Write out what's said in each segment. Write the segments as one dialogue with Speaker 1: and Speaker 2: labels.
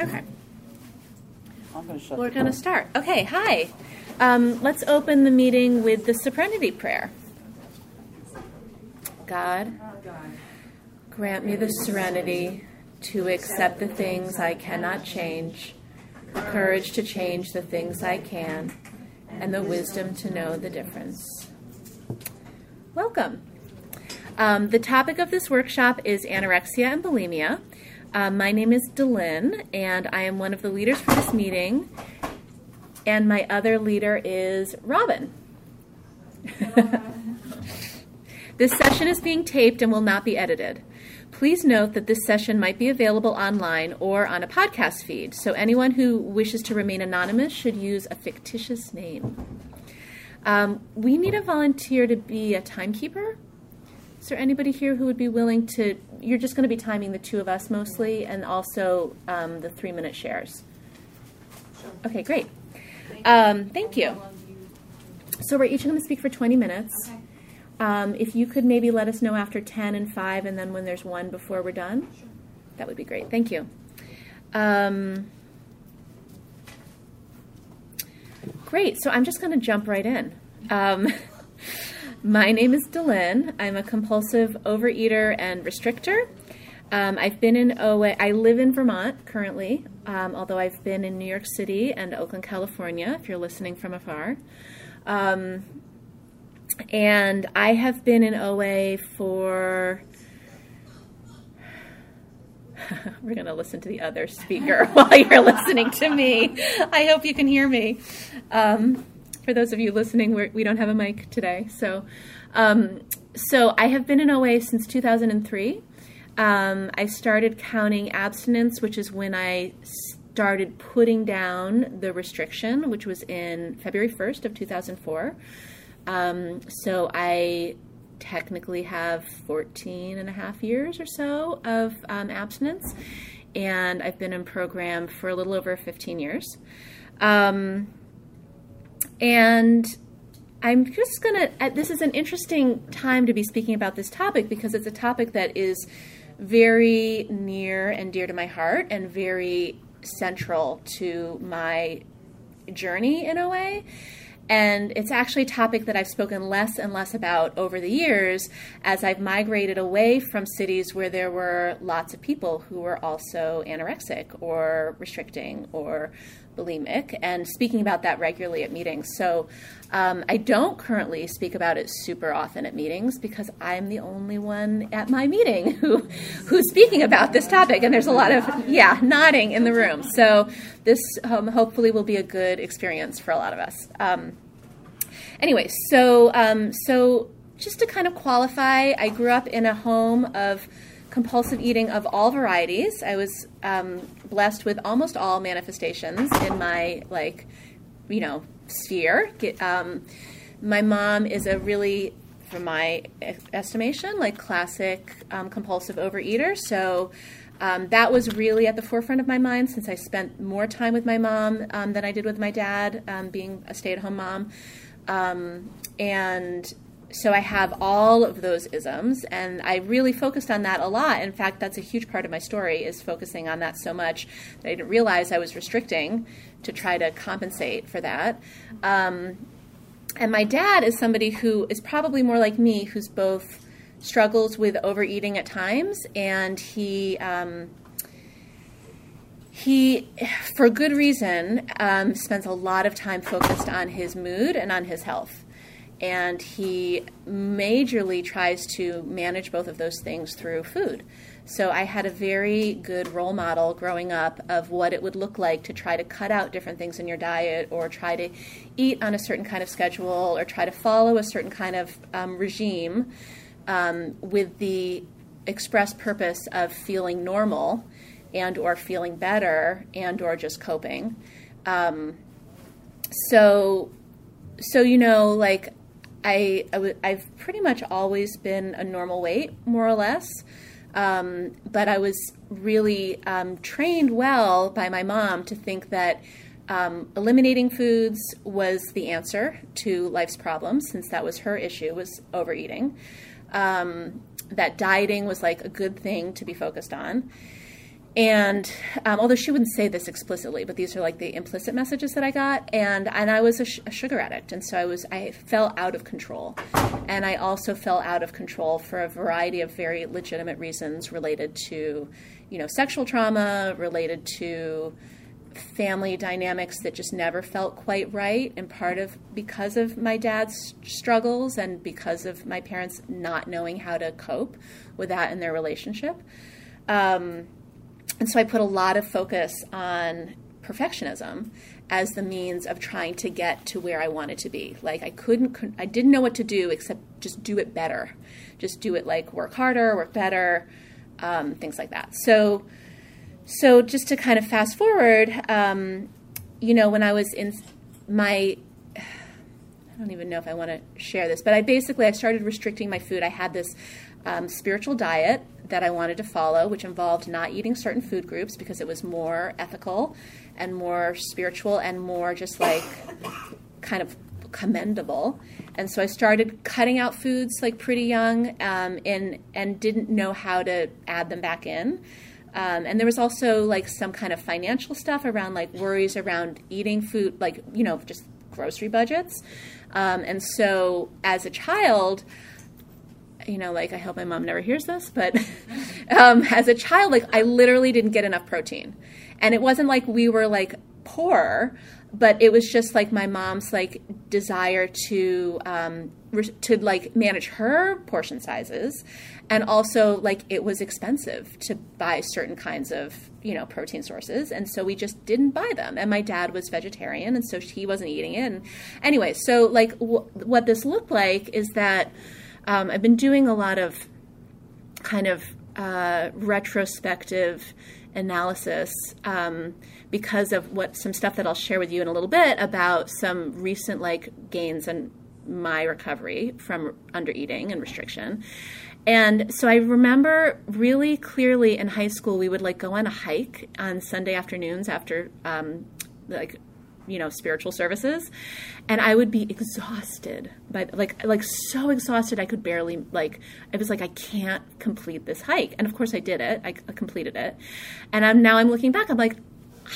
Speaker 1: Okay.
Speaker 2: I'm going to shut
Speaker 1: We're going to start. Okay, hi. Um, let's open the meeting with the Serenity Prayer. God, grant me the serenity to accept the things I cannot change, the courage to change the things I can, and the wisdom to know the difference. Welcome. Um, the topic of this workshop is anorexia and bulimia. Um, my name is Delyn, and I am one of the leaders for this meeting. And my other leader is Robin. this session is being taped and will not be edited. Please note that this session might be available online or on a podcast feed, so anyone who wishes to remain anonymous should use a fictitious name. Um, we need a volunteer to be a timekeeper. Is there anybody here who would be willing to? You're just going to be timing the two of us mostly, and also um, the three minute shares. Okay, great. Um, thank you. So we're each going to speak for 20 minutes. Um, if you could maybe let us know after 10 and 5, and then when there's one before we're done, that would be great. Thank you. Um, great. So I'm just going to jump right in. Um, my name is Delyn. I'm a compulsive overeater and restrictor. Um, I've been in OA. I live in Vermont currently, um, although I've been in New York City and Oakland, California. If you're listening from afar, um, and I have been in OA for. We're going to listen to the other speaker while you're listening to me. I hope you can hear me. For those of you listening, we're, we don't have a mic today. So, um, so I have been in OA since 2003. Um, I started counting abstinence, which is when I started putting down the restriction, which was in February 1st of 2004. Um, so I technically have 14 and a half years or so of um, abstinence, and I've been in program for a little over 15 years. Um, and I'm just gonna, uh, this is an interesting time to be speaking about this topic because it's a topic that is very near and dear to my heart and very central to my journey in a way. And it's actually a topic that I've spoken less and less about over the years as I've migrated away from cities where there were lots of people who were also anorexic or restricting or bulimic and speaking about that regularly at meetings. So um, I don't currently speak about it super often at meetings because I'm the only one at my meeting who who's speaking about this topic, and there's a lot of yeah nodding in the room. So this um, hopefully will be a good experience for a lot of us. Um, anyway, so um, so just to kind of qualify, I grew up in a home of compulsive eating of all varieties. I was um, blessed with almost all manifestations in my like, you know, sphere. Um, my mom is a really, from my estimation, like classic um, compulsive overeater. So. Um, that was really at the forefront of my mind since I spent more time with my mom um, than I did with my dad, um, being a stay at home mom. And so I have all of those isms, and I really focused on that a lot. In fact, that's a huge part of my story is focusing on that so much that I didn't realize I was restricting to try to compensate for that. Um, and my dad is somebody who is probably more like me, who's both struggles with overeating at times, and he. Um, he, for good reason, um, spends a lot of time focused on his mood and on his health and he majorly tries to manage both of those things through food. So I had a very good role model growing up of what it would look like to try to cut out different things in your diet or try to eat on a certain kind of schedule or try to follow a certain kind of um, regime um, with the express purpose of feeling normal and or feeling better and or just coping. Um, so so you know like I, I w- I've pretty much always been a normal weight, more or less. Um, but I was really um, trained well by my mom to think that um, eliminating foods was the answer to life's problems, since that was her issue was overeating. Um, that dieting was like a good thing to be focused on. And um, although she wouldn't say this explicitly, but these are like the implicit messages that I got, and and I was a, sh- a, sugar addict, and so I was I fell out of control, and I also fell out of control for a variety of very legitimate reasons related to, you know, sexual trauma, related to family dynamics that just never felt quite right, and part of because of my dad's struggles and because of my parents not knowing how to cope with that in their relationship. Um, and so I put a lot of focus on perfectionism as the means of trying to get to where I wanted to be. Like I couldn't, I didn't know what to do except just do it better. Just do it like work harder, work better, um, things like that. So, so just to kind of fast forward, um, you know, when I was in my, I don't even know if I want to share this, but I basically I started restricting my food. I had this um, spiritual diet that I wanted to follow, which involved not eating certain food groups because it was more ethical and more spiritual and more just like kind of commendable. And so I started cutting out foods like pretty young um, and, and didn't know how to add them back in. Um, and there was also like some kind of financial stuff around like worries around eating food, like, you know, just grocery budgets. Um, and so as a child, you know, like I hope my mom never hears this, but um, as a child, like I literally didn't get enough protein, and it wasn't like we were like poor, but it was just like my mom's like desire to um, to like manage her portion sizes, and also like it was expensive to buy certain kinds of you know protein sources, and so we just didn't buy them. And my dad was vegetarian, and so he wasn't eating it. And anyway, so like w- what this looked like is that um, I've been doing a lot of kind of uh, retrospective analysis um, because of what some stuff that I'll share with you in a little bit about some recent like gains and my recovery from under eating and restriction. And so I remember really clearly in high school, we would like go on a hike on Sunday afternoons after um, like you know spiritual services. And i would be exhausted by like like so exhausted i could barely like i was like i can't complete this hike. And of course i did it. I, I completed it. And i'm now i'm looking back i'm like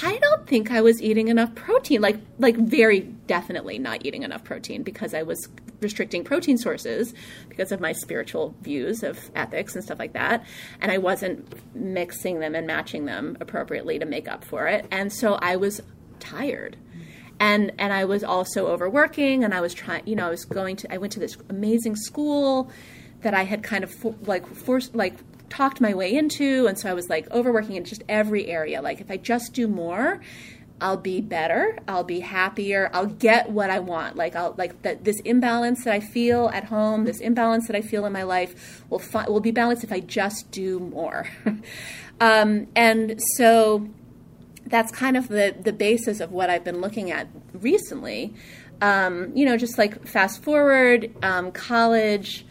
Speaker 1: I don't think I was eating enough protein, like like very definitely not eating enough protein because I was restricting protein sources because of my spiritual views of ethics and stuff like that, and I wasn't mixing them and matching them appropriately to make up for it, and so I was tired and and I was also overworking and I was trying you know I was going to I went to this amazing school that I had kind of for, like forced like talked my way into and so I was like overworking in just every area. Like if I just do more I'll be better I'll be happier I'll get what I want. Like I'll like that this imbalance that I feel at home this imbalance that I feel in my life will fi- will be balanced if I just do more. Um, and so that's kind of the, the basis of what I've been looking at recently. Um, you know, just like fast forward, um, college,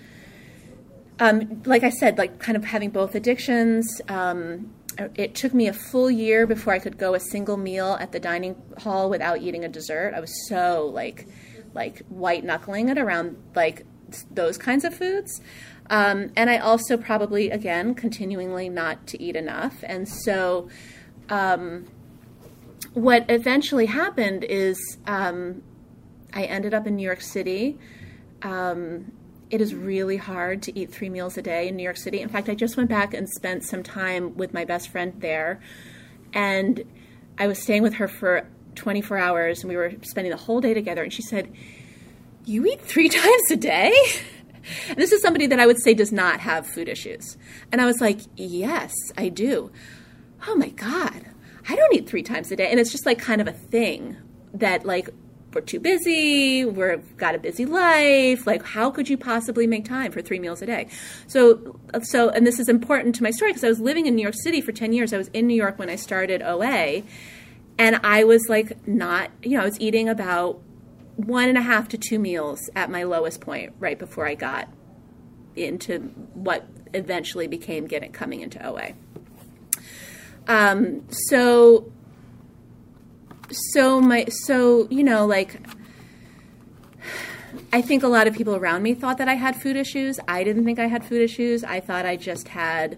Speaker 1: um, like I said, like kind of having both addictions. Um, it took me a full year before I could go a single meal at the dining hall without eating a dessert. I was so like, like white knuckling it around like those kinds of foods. Um, and I also probably, again, continuingly not to eat enough. And so, um, what eventually happened is um, I ended up in New York City. Um, it is really hard to eat three meals a day in New York City. In fact, I just went back and spent some time with my best friend there. And I was staying with her for 24 hours, and we were spending the whole day together. And she said, You eat three times a day? And this is somebody that I would say does not have food issues. And I was like, Yes, I do. Oh my God. I don't eat three times a day. And it's just like kind of a thing that like we're too busy, we've got a busy life. Like, how could you possibly make time for three meals a day? So, so, and this is important to my story because I was living in New York City for 10 years. I was in New York when I started OA. And I was like, not, you know, I was eating about one and a half to two meals at my lowest point right before I got into what eventually became getting coming into OA. Um, so, so my, so, you know, like, I think a lot of people around me thought that I had food issues. I didn't think I had food issues. I thought I just had,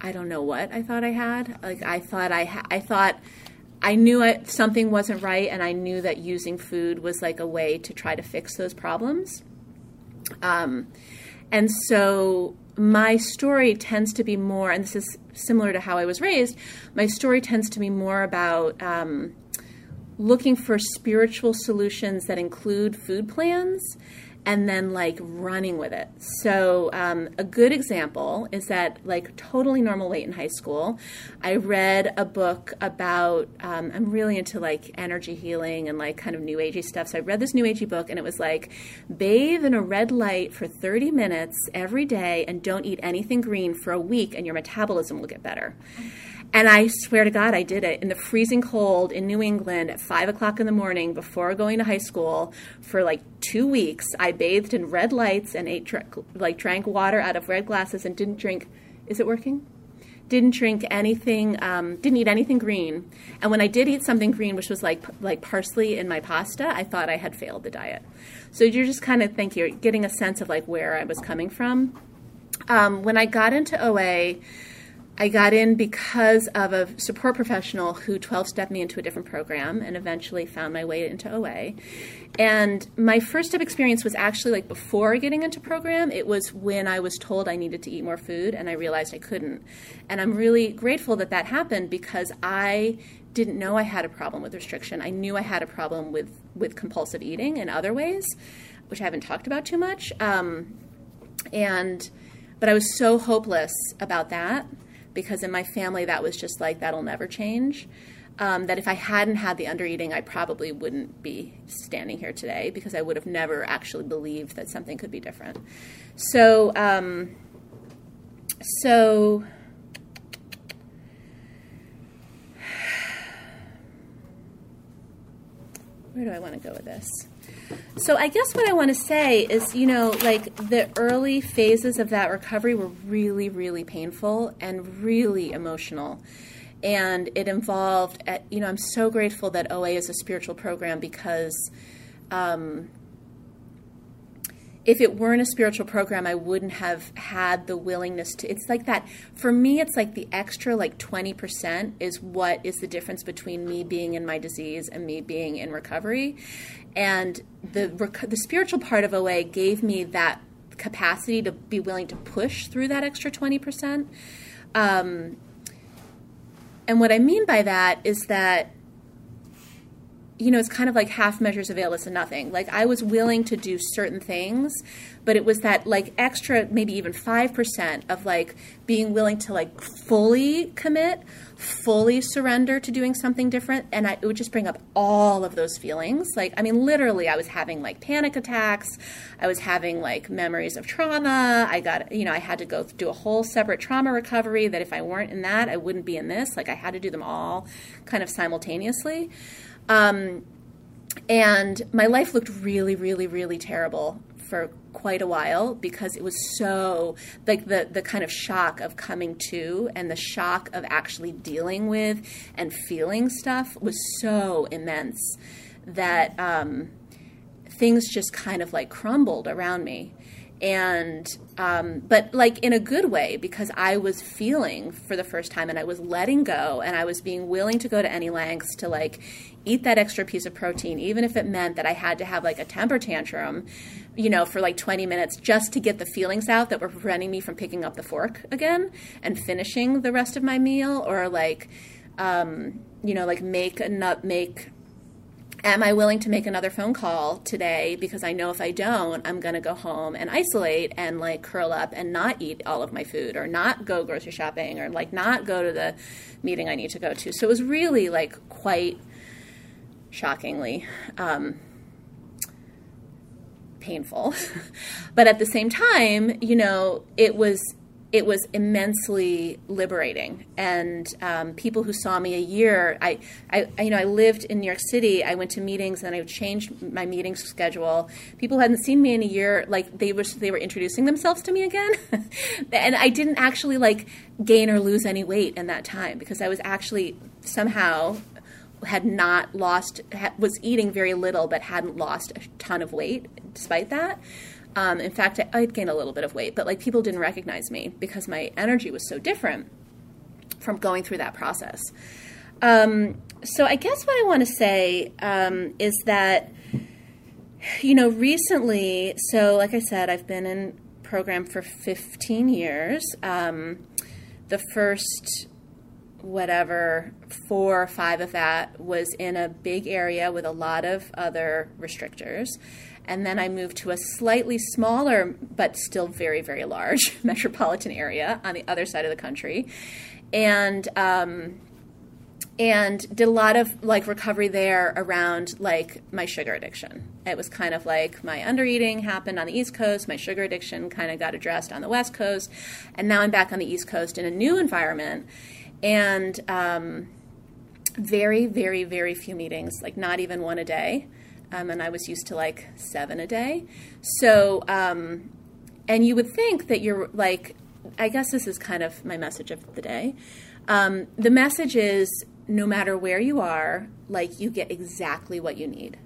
Speaker 1: I don't know what I thought I had. Like I thought I ha- I thought I knew it, something wasn't right, and I knew that using food was like a way to try to fix those problems. Um, and so my story tends to be more, and this is similar to how I was raised. My story tends to be more about um, looking for spiritual solutions that include food plans and then like running with it. So, um, a good example is that, like, totally normal weight in high school, I read a book about, um, I'm really into like energy healing and like kind of new agey stuff. So, I read this new agey book and it was like, bathe in a red light for 30 minutes every day and don't eat anything green for a week and your metabolism will get better. And I swear to God, I did it in the freezing cold in New England at five o'clock in the morning before going to high school for like two weeks. I bathed in red lights and ate like drank water out of red glasses and didn't drink. Is it working? Didn't drink anything. Um, didn't eat anything green. And when I did eat something green, which was like like parsley in my pasta, I thought I had failed the diet. So you're just kind of think you're getting a sense of like where I was coming from. Um, when I got into OA I got in because of a support professional who 12 stepped me into a different program and eventually found my way into OA. And my first step experience was actually like before getting into program. It was when I was told I needed to eat more food and I realized I couldn't. And I'm really grateful that that happened because I didn't know I had a problem with restriction. I knew I had a problem with, with compulsive eating in other ways, which I haven't talked about too much. Um, and but I was so hopeless about that because in my family that was just like that'll never change. Um, that if I hadn't had the undereating, I probably wouldn't be standing here today because I would have never actually believed that something could be different. So, um, so where do I want to go with this? So I guess what I want to say is, you know, like the early phases of that recovery were really, really painful and really emotional. And it involved, uh, you know, I'm so grateful that OA is a spiritual program because um, if it weren't a spiritual program, I wouldn't have had the willingness to. It's like that. For me, it's like the extra, like 20% is what is the difference between me being in my disease and me being in recovery. And the, the spiritual part of OA gave me that capacity to be willing to push through that extra 20%. Um, and what I mean by that is that you know, it's kind of like half measures avail less than nothing. Like I was willing to do certain things, but it was that like extra, maybe even 5% of like being willing to like fully commit, fully surrender to doing something different. And I, it would just bring up all of those feelings. Like, I mean, literally, I was having like panic attacks. I was having like memories of trauma. I got, you know, I had to go do a whole separate trauma recovery that if I weren't in that, I wouldn't be in this. Like, I had to do them all kind of simultaneously. Um, and my life looked really, really, really terrible for quite a while because it was so like the the kind of shock of coming to and the shock of actually dealing with and feeling stuff was so immense that um, things just kind of like crumbled around me and um, but like in a good way because I was feeling for the first time and I was letting go and I was being willing to go to any lengths to like eat that extra piece of protein, even if it meant that I had to have like a temper tantrum, you know, for like 20 minutes just to get the feelings out that were preventing me from picking up the fork again and finishing the rest of my meal or like, um, you know, like make a nut, make am I willing to make another phone call today? Because I know if I don't, I'm going to go home and isolate and like curl up and not eat all of my food or not go grocery shopping or like not go to the meeting I need to go to. So it was really like quite shockingly um, painful. but at the same time, you know, it was it was immensely liberating. And um, people who saw me a year, I, I, you know, I lived in New York City. I went to meetings and I changed my meeting schedule. People hadn't seen me in a year, like they were they were introducing themselves to me again, and I didn't actually like gain or lose any weight in that time because I was actually somehow had not lost was eating very little but hadn't lost a ton of weight despite that um, in fact, I, I'd gained a little bit of weight, but like people didn't recognize me because my energy was so different. from going through that process. Um, so I guess what I want to say um, is that you know recently. So like I said, I've been in program for 15 years. Um, the first whatever four or five of that was in a big area with a lot of other restrictors and then I moved to a slightly smaller but still very very large metropolitan area on the other side of the country, and um, and did a lot of like recovery there around like my sugar addiction. It was kind of like my undereating happened on the East Coast, my sugar addiction kind of got addressed on the West Coast, and now I'm back on the East Coast in a new environment, and um, very very very few meetings, like not even one a day um, and I was used to like seven a day. So, um, and you would think that you're like, I guess this is kind of my message of the day. Um, the message is no matter where you are, like you get exactly what you need.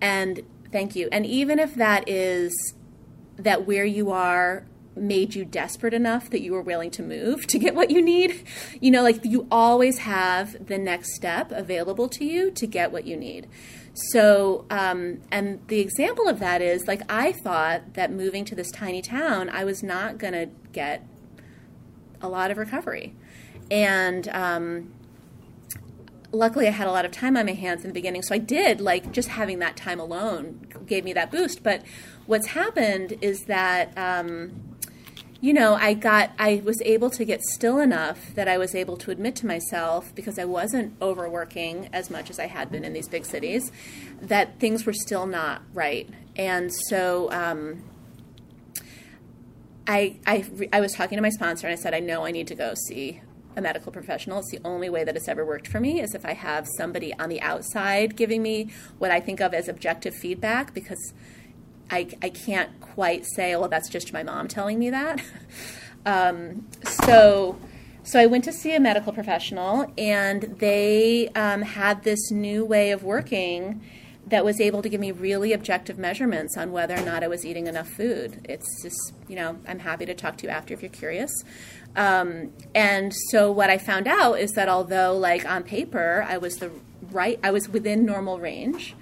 Speaker 1: And thank you. And even if that is that where you are made you desperate enough that you were willing to move to get what you need. You know, like you always have the next step available to you to get what you need. So, um, and the example of that is like I thought that moving to this tiny town, I was not going to get a lot of recovery. And um, luckily, I had a lot of time on my hands in the beginning. So I did, like, just having that time alone gave me that boost. But what's happened is that. Um, you know, I got, I was able to get still enough that I was able to admit to myself, because I wasn't overworking as much as I had been in these big cities, that things were still not right. And so um, I, I, I was talking to my sponsor and I said, I know I need to go see a medical professional. It's the only way that it's ever worked for me is if I have somebody on the outside giving me what I think of as objective feedback because I, I can't quite say, well, that's just my mom telling me that. um, so, so I went to see a medical professional, and they um, had this new way of working that was able to give me really objective measurements on whether or not I was eating enough food. It's just, you know, I'm happy to talk to you after if you're curious. Um, and so what I found out is that although, like on paper, I was the right, I was within normal range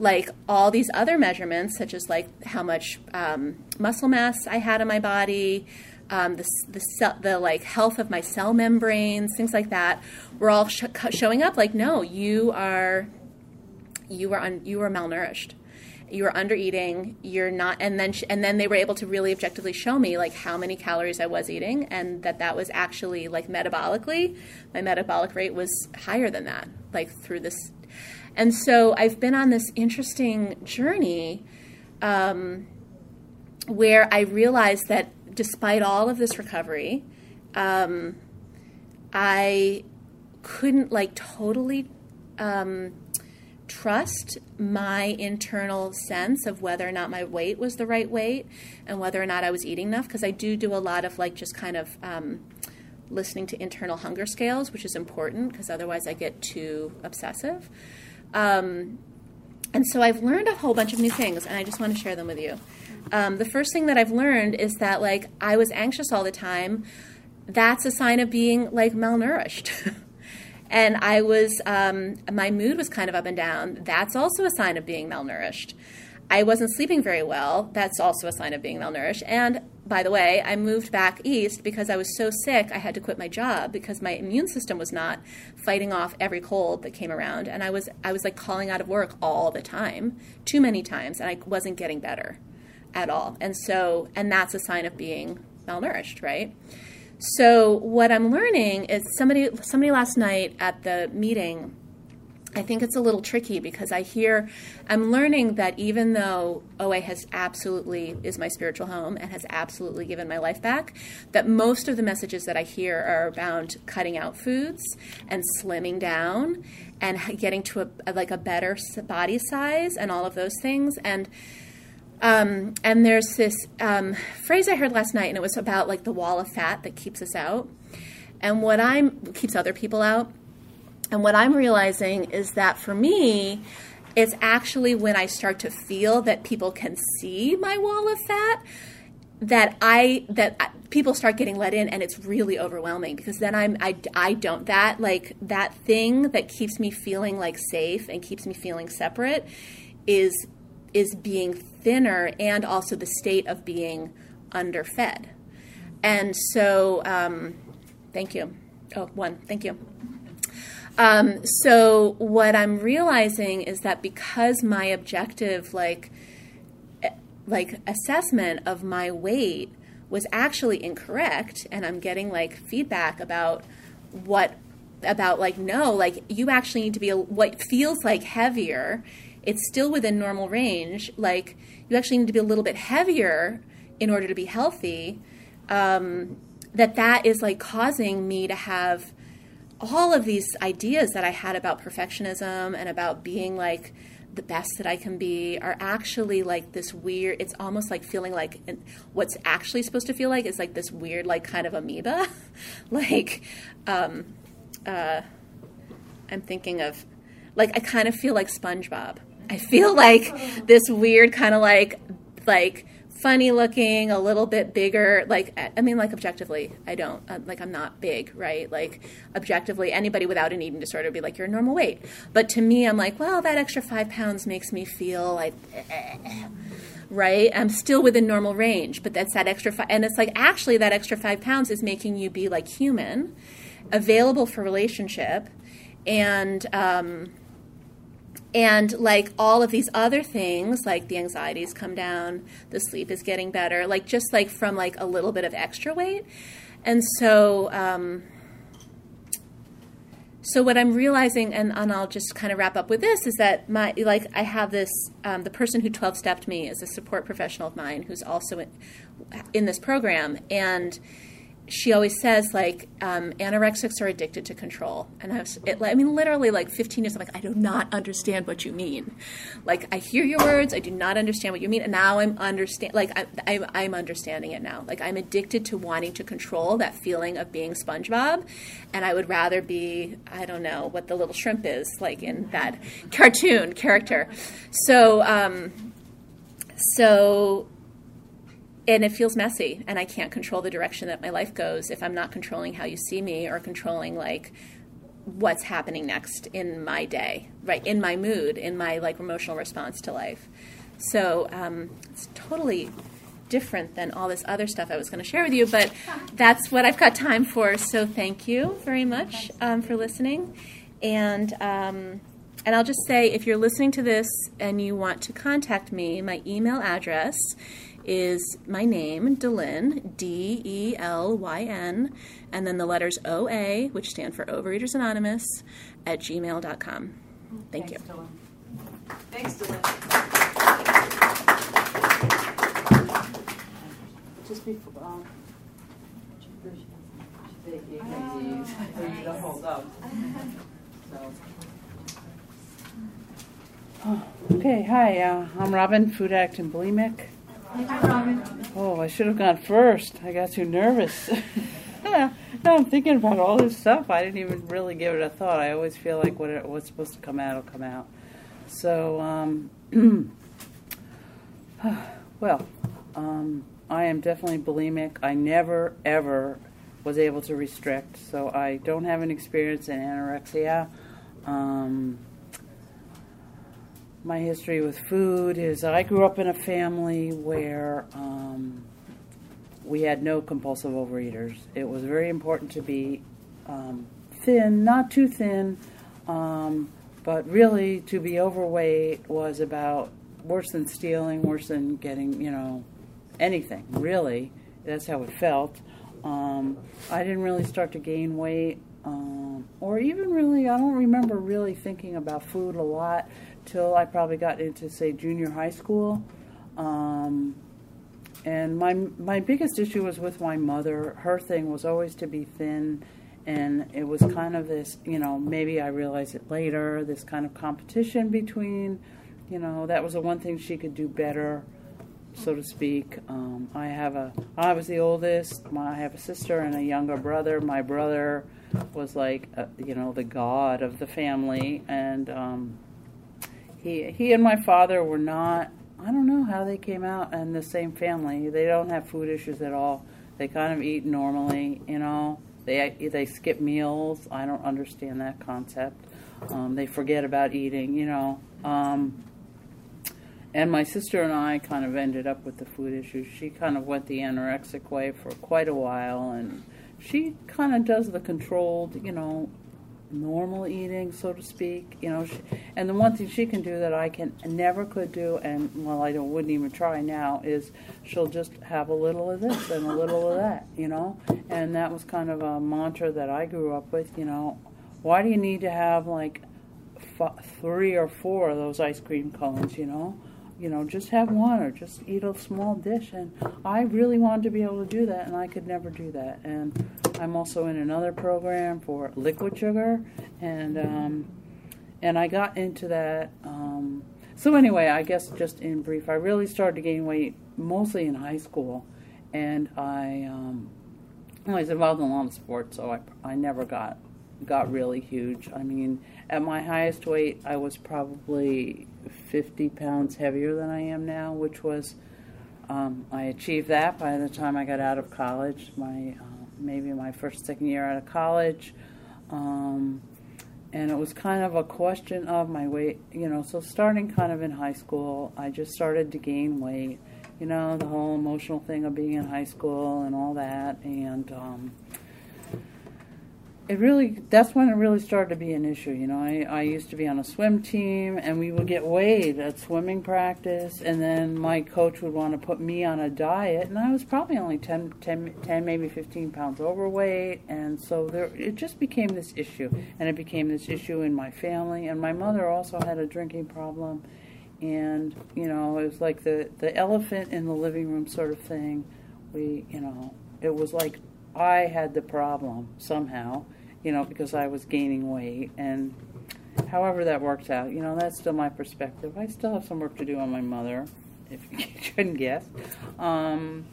Speaker 1: like all these other measurements, such as like how much um, muscle mass I had in my body, um, the the, cell, the like health of my cell membranes, things like that, were all sh- showing up. Like, no, you are you are un- you are malnourished. You are under eating. You're not, and then and then they were able to really objectively show me like how many calories I was eating, and that that was actually like metabolically, my metabolic rate was higher than that, like through this and so I've been on this interesting journey um, where I realized that despite all of this recovery, um, I couldn't like totally um, trust my internal sense of whether or not my weight was the right weight and whether or not I was eating enough because I do do a lot of like just kind of um, listening to internal hunger scales, which is important because otherwise I get too obsessive. Um, and so I've learned a whole bunch of new things, and I just want to share them with you. Um, the first thing that I've learned is that, like, I was anxious all the time. That's a sign of being, like, malnourished. and I was, um, my mood was kind of up and down. That's also a sign of being malnourished. I wasn't sleeping very well. That's also a sign of being malnourished. And by the way, I moved back east because I was so sick I had to quit my job because my immune system was not fighting off every cold that came around and I was I was like calling out of work all the time, too many times and I wasn't getting better at all. And so and that's a sign of being malnourished, right? So what I'm learning is somebody somebody last night at the meeting I think it's a little tricky because I hear, I'm learning that even though OA has absolutely is my spiritual home and has absolutely given my life back, that most of the messages that I hear are about cutting out foods and slimming down and getting to a, like a better body size and all of those things. And um, and there's this um, phrase I heard last night, and it was about like the wall of fat that keeps us out, and what I'm keeps other people out and what I'm realizing is that for me, it's actually when I start to feel that people can see my wall of fat that I that people start getting let in and it's really overwhelming because then I'm I, I don't that like that thing that keeps me feeling like safe and keeps me feeling separate is is being thinner and also the state of being underfed. And so um, thank you. Oh one thank you um, so what I'm realizing is that because my objective like like assessment of my weight was actually incorrect and i'm getting like feedback about what about like no like you actually need to be a, what feels like heavier it's still within normal range like you actually need to be a little bit heavier in order to be healthy um, that that is like causing me to have all of these ideas that i had about perfectionism and about being like the best that I can be are actually like this weird, it's almost like feeling like what's actually supposed to feel like is like this weird, like kind of amoeba. like, um, uh, I'm thinking of, like, I kind of feel like SpongeBob. I feel like this weird kind of like, like, funny looking, a little bit bigger. Like, I mean, like objectively, I don't uh, like. I'm not big, right? Like, objectively, anybody without an eating disorder would be like, you're normal weight. But to me, I'm like, well, that extra five pounds makes me feel like. Eh, right? I'm still within normal range, but that's that extra five. And it's like, actually, that extra five pounds is making you be like human, available for relationship, and um, and like all of these other things like the anxieties come down the sleep is getting better like just like from like a little bit of extra weight. And so um, so what i'm realizing and, and i'll just kind of wrap up with this is that my like i have this um, the person who 12 stepped me is a support professional of mine who's also in, in this program. And she always says like um, anorexics are addicted to control. And I, was, it, I mean literally like 15 years i'm like i do not understand what you mean. Like i hear your words i do not understand what you mean and now i'm understand like I, I'm, I'm understanding it now. Like i'm addicted to wanting to control that feeling of being spongebob and i would rather be i don't know what the little shrimp is like in that cartoon character. So um, so and it feels messy and i can't control the direction that my life goes if i'm not controlling how you see me or controlling like what's happening next in my day right in my mood in my like emotional response to life. So um, it's totally different than all this other stuff i was going to share with you but that's what i've got time for. So thank you very much um, for listening. And um, and I'll just say if you're listening to this and you want to contact me, my email address is my name, Delyn, D E L Y N, and then the letters OA, which stand for Overeaters Anonymous, at gmail.com. Thank
Speaker 2: Thanks,
Speaker 1: you.
Speaker 2: Dylan. Thanks, Dylan. Just before, um, they gave me these for you hold up. So. Okay, hi, uh, I'm Robin, food addict and bulimic. Oh, I should have gone first. I got too nervous. now I'm thinking about all this stuff. I didn't even really give it a thought. I always feel like what it, what's supposed to come out will come out. So, um, well, um, I am definitely bulimic. I never, ever was able to restrict, so I don't have an experience in anorexia. Um, my history with food is I grew up in a family where um, we had no compulsive overeaters. It was very important to be um, thin, not too thin, um, but really to be overweight was about worse than stealing, worse than getting, you know, anything, really. That's how it felt. Um, I didn't really start to gain weight, um, even really, I don't remember really thinking about food a lot till I probably got into say junior high school. Um, and my my biggest issue was with my mother. Her thing was always to be thin, and it was kind of this, you know, maybe I realized it later. This kind of competition between, you know, that was the one thing she could do better, so to speak. Um, I have a, I was the oldest. My, I have a sister and a younger brother. My brother was like, a, you know, the god of the family, and um, he he and my father were not I don't know how they came out in the same family. They don't have food issues at all. They kind of eat normally, you know. They they skip meals. I don't understand that concept. Um, they forget about eating, you know. Um, and my sister and I kind of ended up with the food issues. She kind of went the anorexic way for quite a while, and she kind of does the controlled, you know, normal eating, so to speak. You know, she, and the one thing she can do that I can never could do, and well, I don't, wouldn't even try now, is she'll just have a little of this and a little of that. You know, and that was kind of a mantra that I grew up with. You know, why do you need to have like f- three or four of those ice cream cones? You know. You know, just have one or just eat a small dish. And I really wanted to be able to do that, and I could never do that. And I'm also in another program for liquid sugar, and um, and I got into that. Um, so anyway, I guess just in brief, I really started to gain weight mostly in high school, and I um, I was involved in a lot of sports, so I I never got got really huge. I mean, at my highest weight, I was probably 50 pounds heavier than I am now, which was um, I achieved that by the time I got out of college. My uh, maybe my first second year out of college. Um, and it was kind of a question of my weight, you know. So, starting kind of in high school, I just started to gain weight, you know, the whole emotional thing of being in high school and all that. And um, it really that's when it really started to be an issue you know? I, I used to be on a swim team and we would get weighed at swimming practice and then my coach would want to put me on a diet and i was probably only 10, 10, 10 maybe 15 pounds overweight and so there it just became this issue and it became this issue in my family and my mother also had a drinking problem and you know it was like the the elephant in the living room sort of thing. We you know it was like i had the problem somehow you know, because I was gaining weight. And however that worked out, you know, that's still my perspective. I still have some work to do on my mother, if you couldn't guess. Um,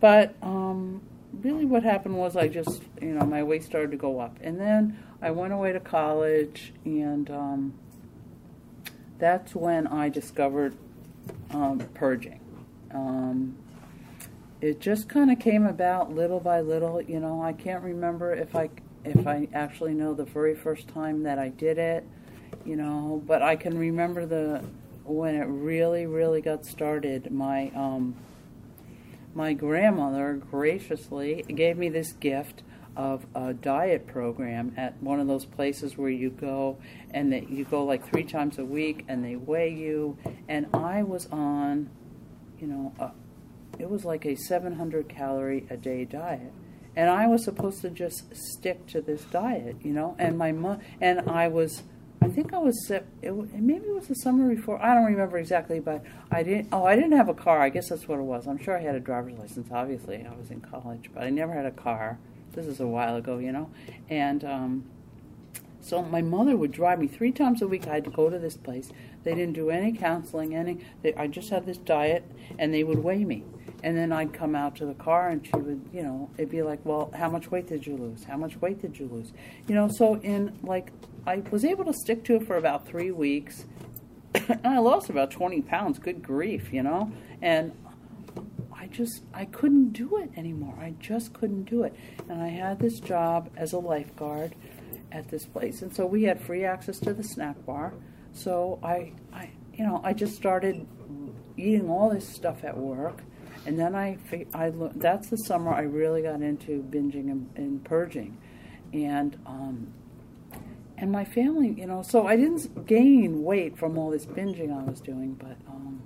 Speaker 2: but um, really, what happened was I just, you know, my weight started to go up. And then I went away to college, and um, that's when I discovered um, purging. Um, it just kind of came about little by little. You know, I can't remember if I if I actually know the very first time that I did it, you know, but I can remember the when it really, really got started. My um, my grandmother graciously gave me this gift of a diet program at one of those places where you go and that you go like three times a week and they weigh you. And I was on, you know, a, it was like a 700 calorie a day diet and I was supposed to just stick to this diet, you know. And my mom and I was, I think I was it, maybe it was the summer before. I don't remember exactly, but I didn't. Oh, I didn't have a car. I guess that's what it was. I'm sure I had a driver's license. Obviously, I was in college, but I never had a car. This is a while ago, you know, and. Um, so my mother would drive me three times a week. I had to go to this place. They didn't do any counseling, any. They, I just had this diet, and they would weigh me. And then I'd come out to the car and she would, you know, it'd be like, well, how much weight did you lose? How much weight did you lose? You know, so in like, I was able to stick to it for about three weeks. and I lost about 20 pounds. Good grief, you know? And I just, I couldn't do it anymore. I just couldn't do it. And I had this job as a lifeguard at this place. And so we had free access to the snack bar. So I, I you know, I just started eating all this stuff at work and then I, I that's the summer I really got into binging and, and purging, and um, and my family, you know, so I didn't gain weight from all this binging I was doing, but um,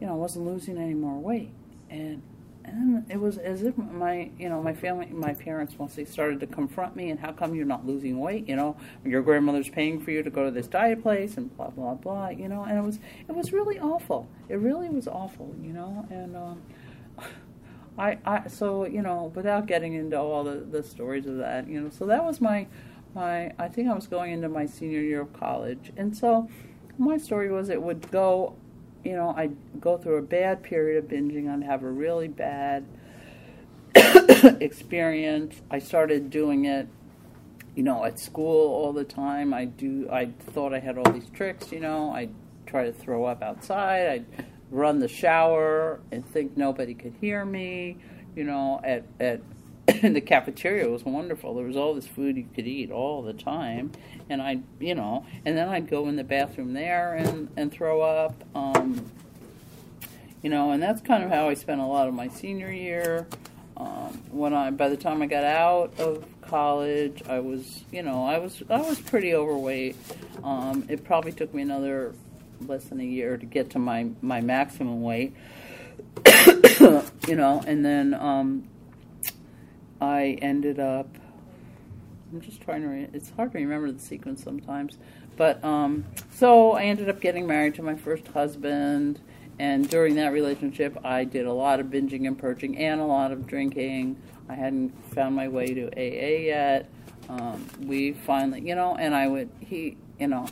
Speaker 2: you know, I wasn't losing any more weight, and and it was as if my you know my family my parents once they started to confront me and how come you're not losing weight you know your grandmother's paying for you to go to this diet place and blah blah blah you know and it was it was really awful. It really was awful you know and um, I I so you know without getting into all the the stories of that you know so that was my my I think I was going into my senior year of college. And so my story was it would go you know, I'd go through a bad period of binging. I'd have a really bad experience. I started doing it, you know, at school all the time. I do. I thought I had all these tricks, you know. I try to throw up outside. I'd run the shower and think nobody could hear me. You know, at at the cafeteria was wonderful. There was all this food you could eat all the time, and I, you know, and then I'd go in the bathroom there and and throw up. Um, you know, and that's kind of how I spent a lot of my senior year. Um, when I, by the time I got out of college, I was, you know, I was, I was pretty overweight. Um, it probably took me another less than a year to get to my my maximum weight. you know, and then um, I ended up. I'm just trying to. Re- it's hard to remember the sequence sometimes, but um, so I ended up getting married to my first husband, and during that relationship, I did a lot of binging and purging and a lot of drinking. I hadn't found my way to AA yet. Um, we finally, you know, and I would he, you know,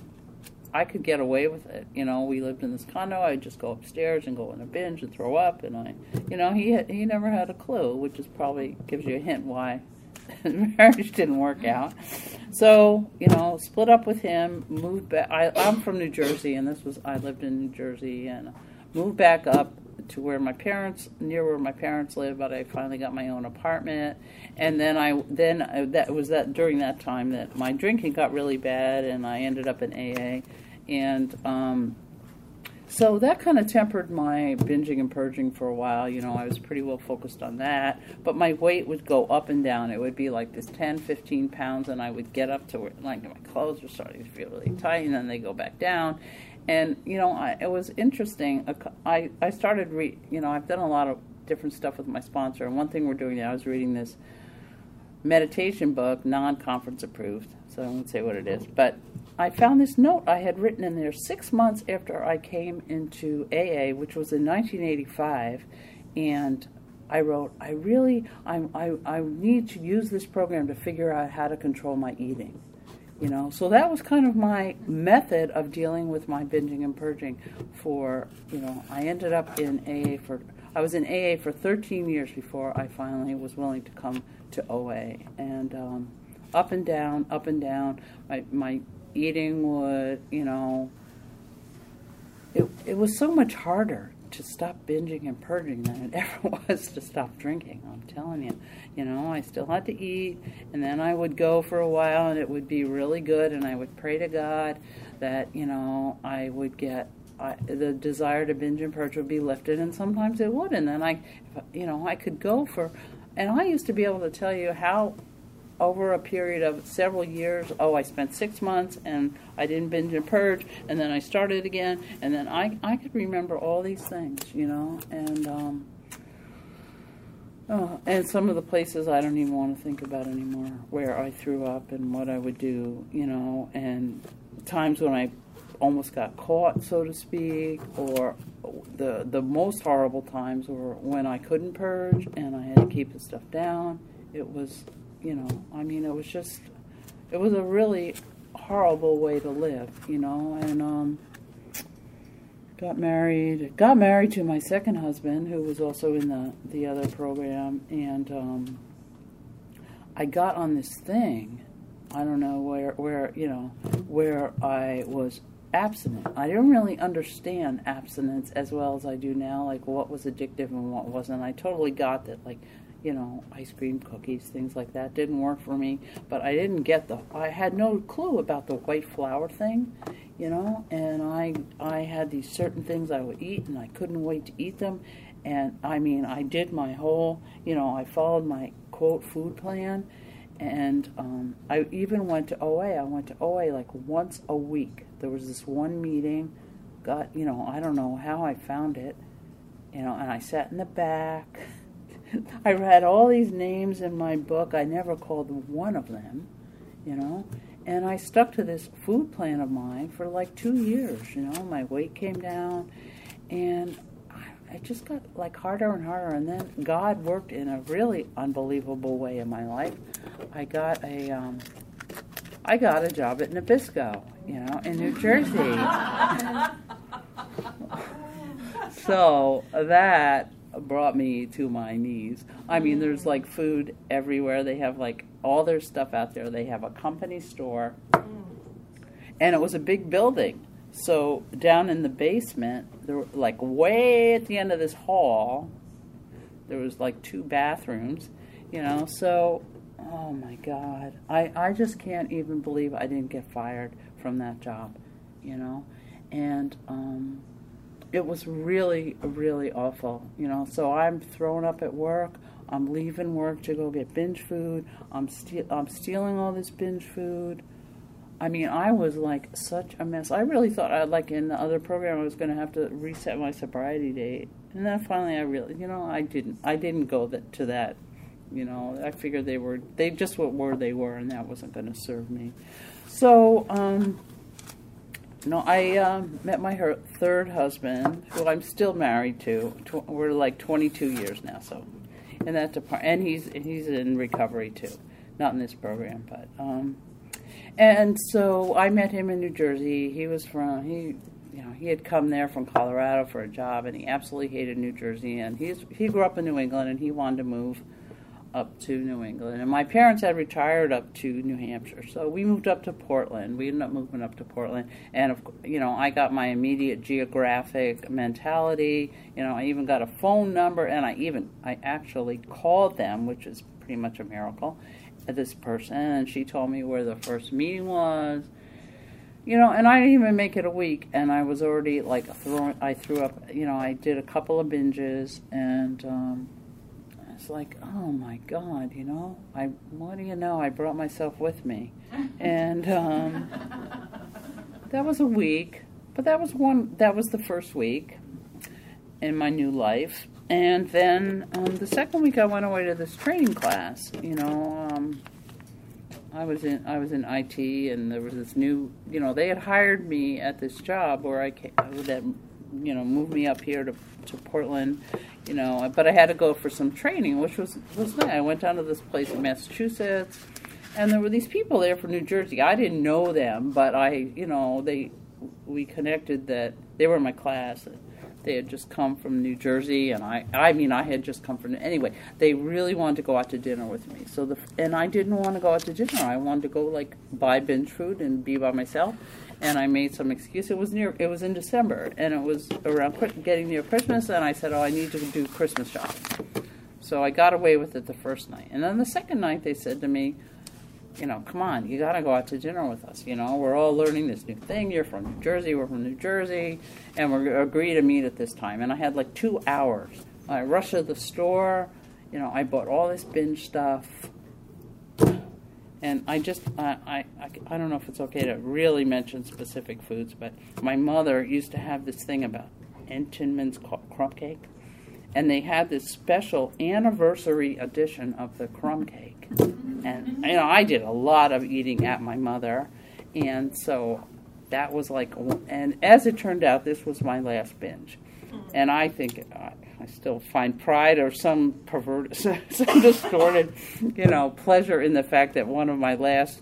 Speaker 2: I could get away with it. You know, we lived in this condo. I'd just go upstairs and go in a binge and throw up, and I, you know, he had, he never had a clue, which is probably gives you a hint why marriage didn't work out. So, you know, split up with him, moved back. I, I'm from New Jersey, and this was I lived in New Jersey, and moved back up to where my parents near where my parents live but i finally got my own apartment and then i then I, that was that during that time that my drinking got really bad and i ended up in aa and um, so that kind of tempered my binging and purging for a while. You know, I was pretty well focused on that. But my weight would go up and down. It would be like this 10, 15 pounds, and I would get up to where, like, my clothes were starting to feel really tight, and then they go back down. And, you know, I, it was interesting. I, I started, re, you know, I've done a lot of different stuff with my sponsor, and one thing we're doing now is reading this meditation book, non conference approved. So I won't say what it is. But I found this note I had written in there six months after I came into AA, which was in 1985, and I wrote, I really, I, I, I need to use this program to figure out how to control my eating. You know, so that was kind of my method of dealing with my binging and purging. For you know, I ended up in AA for I was in AA for 13 years before I finally was willing to come to OA, and um, up and down, up and down. My my eating would, you know, it, it was so much harder to stop binging and purging than it ever was to stop drinking. I'm telling you, you know, I still had to eat, and then I would go for a while, and it would be really good, and I would pray to God that you know I would get I, the desire to binge and purge would be lifted, and sometimes it would, and then I, you know, I could go for, and I used to be able to tell you how over a period of several years, oh, I spent six months and I didn't binge and purge, and then I started again, and then I, I could remember all these things, you know, and um, oh, and some of the places I don't even want to think about anymore, where I threw up and what I would do, you know, and times when I almost got caught, so to speak, or the the most horrible times were when I couldn't purge and I had to keep the stuff down. It was you know, I mean, it was just, it was a really horrible way to live, you know, and um, got married, got married to my second husband, who was also in the the other program, and um, I got on this thing. I don't know where where you know where I was abstinent. I didn't really understand abstinence as well as I do now, like what was addictive and what wasn't. I totally got that, like you know, ice cream, cookies, things like that. Didn't work for me, but I didn't get the. I had no clue about the white flour thing, you know, and I I had these certain things I would eat, and I couldn't wait to eat them, and I mean, I did my whole, you know, I followed my quote food plan, and um, I even went to OA. I went to OA like once a week. There was this one meeting, got you know, I don't know how I found it, you know, and I sat in the back. I read all these names in my book. I never called one of them, you know. And I stuck to this food plan of mine for like two years, you know. My weight came down, and I just got like harder and harder. And then God worked in a really unbelievable way in my life. I got a, um, I got a job at Nabisco, you know, in New Jersey. so that brought me to my knees. I mean, there's like food everywhere. They have like all their stuff out there. They have a company store, and it was a big building. So down in the basement, there were like way at the end of this hall, there was like two bathrooms, you know. So, oh my God, I I just can't even believe I didn't get fired from that job, you know, and um, it was really really awful, you know. So I'm thrown up at work. I'm leaving work to go get binge food. I'm ste- I'm stealing all this binge food. I mean, I was like such a mess. I really thought, I, like in the other program, I was going to have to reset my sobriety date, and then finally, I really, you know, I didn't. I didn't go that, to that. You know, I figured they were they just what were they were, and that wasn't going to serve me. So, um, no, I uh, met my third husband, who I'm still married to. Tw- we're like 22 years now, so in that department, and he's he's in recovery too, not in this program, but. Um, and so I met him in New Jersey. He was from he, you know, he had come there from Colorado for a job, and he absolutely hated New Jersey. And he's he grew up in New England, and he wanted to move up to New England. And my parents had retired up to New Hampshire, so we moved up to Portland. We ended up moving up to Portland, and of you know, I got my immediate geographic mentality. You know, I even got a phone number, and I even I actually called them, which is pretty much a miracle this person. And she told me where the first meeting was. You know and i didn't even make it a week. And i was already like throwing i threw up you know i did a couple of binges. And um it's like oh my god you know i what do you know i brought myself with me and um that was a week but that was one that was the first week in my new life and then um, the second week, I went away to this training class. You know, um, I was in I was in IT, and there was this new. You know, they had hired me at this job where I came, that you know moved me up here to to Portland. You know, but I had to go for some training, which was was nice. I went down to this place in Massachusetts, and there were these people there from New Jersey. I didn't know them, but I, you know, they we connected that they were in my class. They had just come from New Jersey, and I, I mean, I had just come from. Anyway, they really wanted to go out to dinner with me. So the, and I didn't want to go out to dinner. I wanted to go like buy binge food and be by myself. And I made some excuse. It was near. It was in December, and it was around getting near Christmas. And I said, "Oh, I need to do Christmas shopping." So I got away with it the first night, and then the second night they said to me, you know, come on, you got to go out to dinner with us. You know, we're all learning this new thing. You're from New Jersey, we're from New Jersey, and we're agree to meet at this time. And I had like two hours. I rushed to the store. You know, I bought all this binge stuff, and I just, I, I, I don't know if it's okay to really mention specific foods, but my mother used to have this thing about Entenmann's crumb cake, and they had this special anniversary edition of the crumb cake. And you know I did a lot of eating at my mother, and so that was like, and as it turned out, this was my last binge, and I think uh, I still find pride or some perverted, some distorted, you know, pleasure in the fact that one of my last,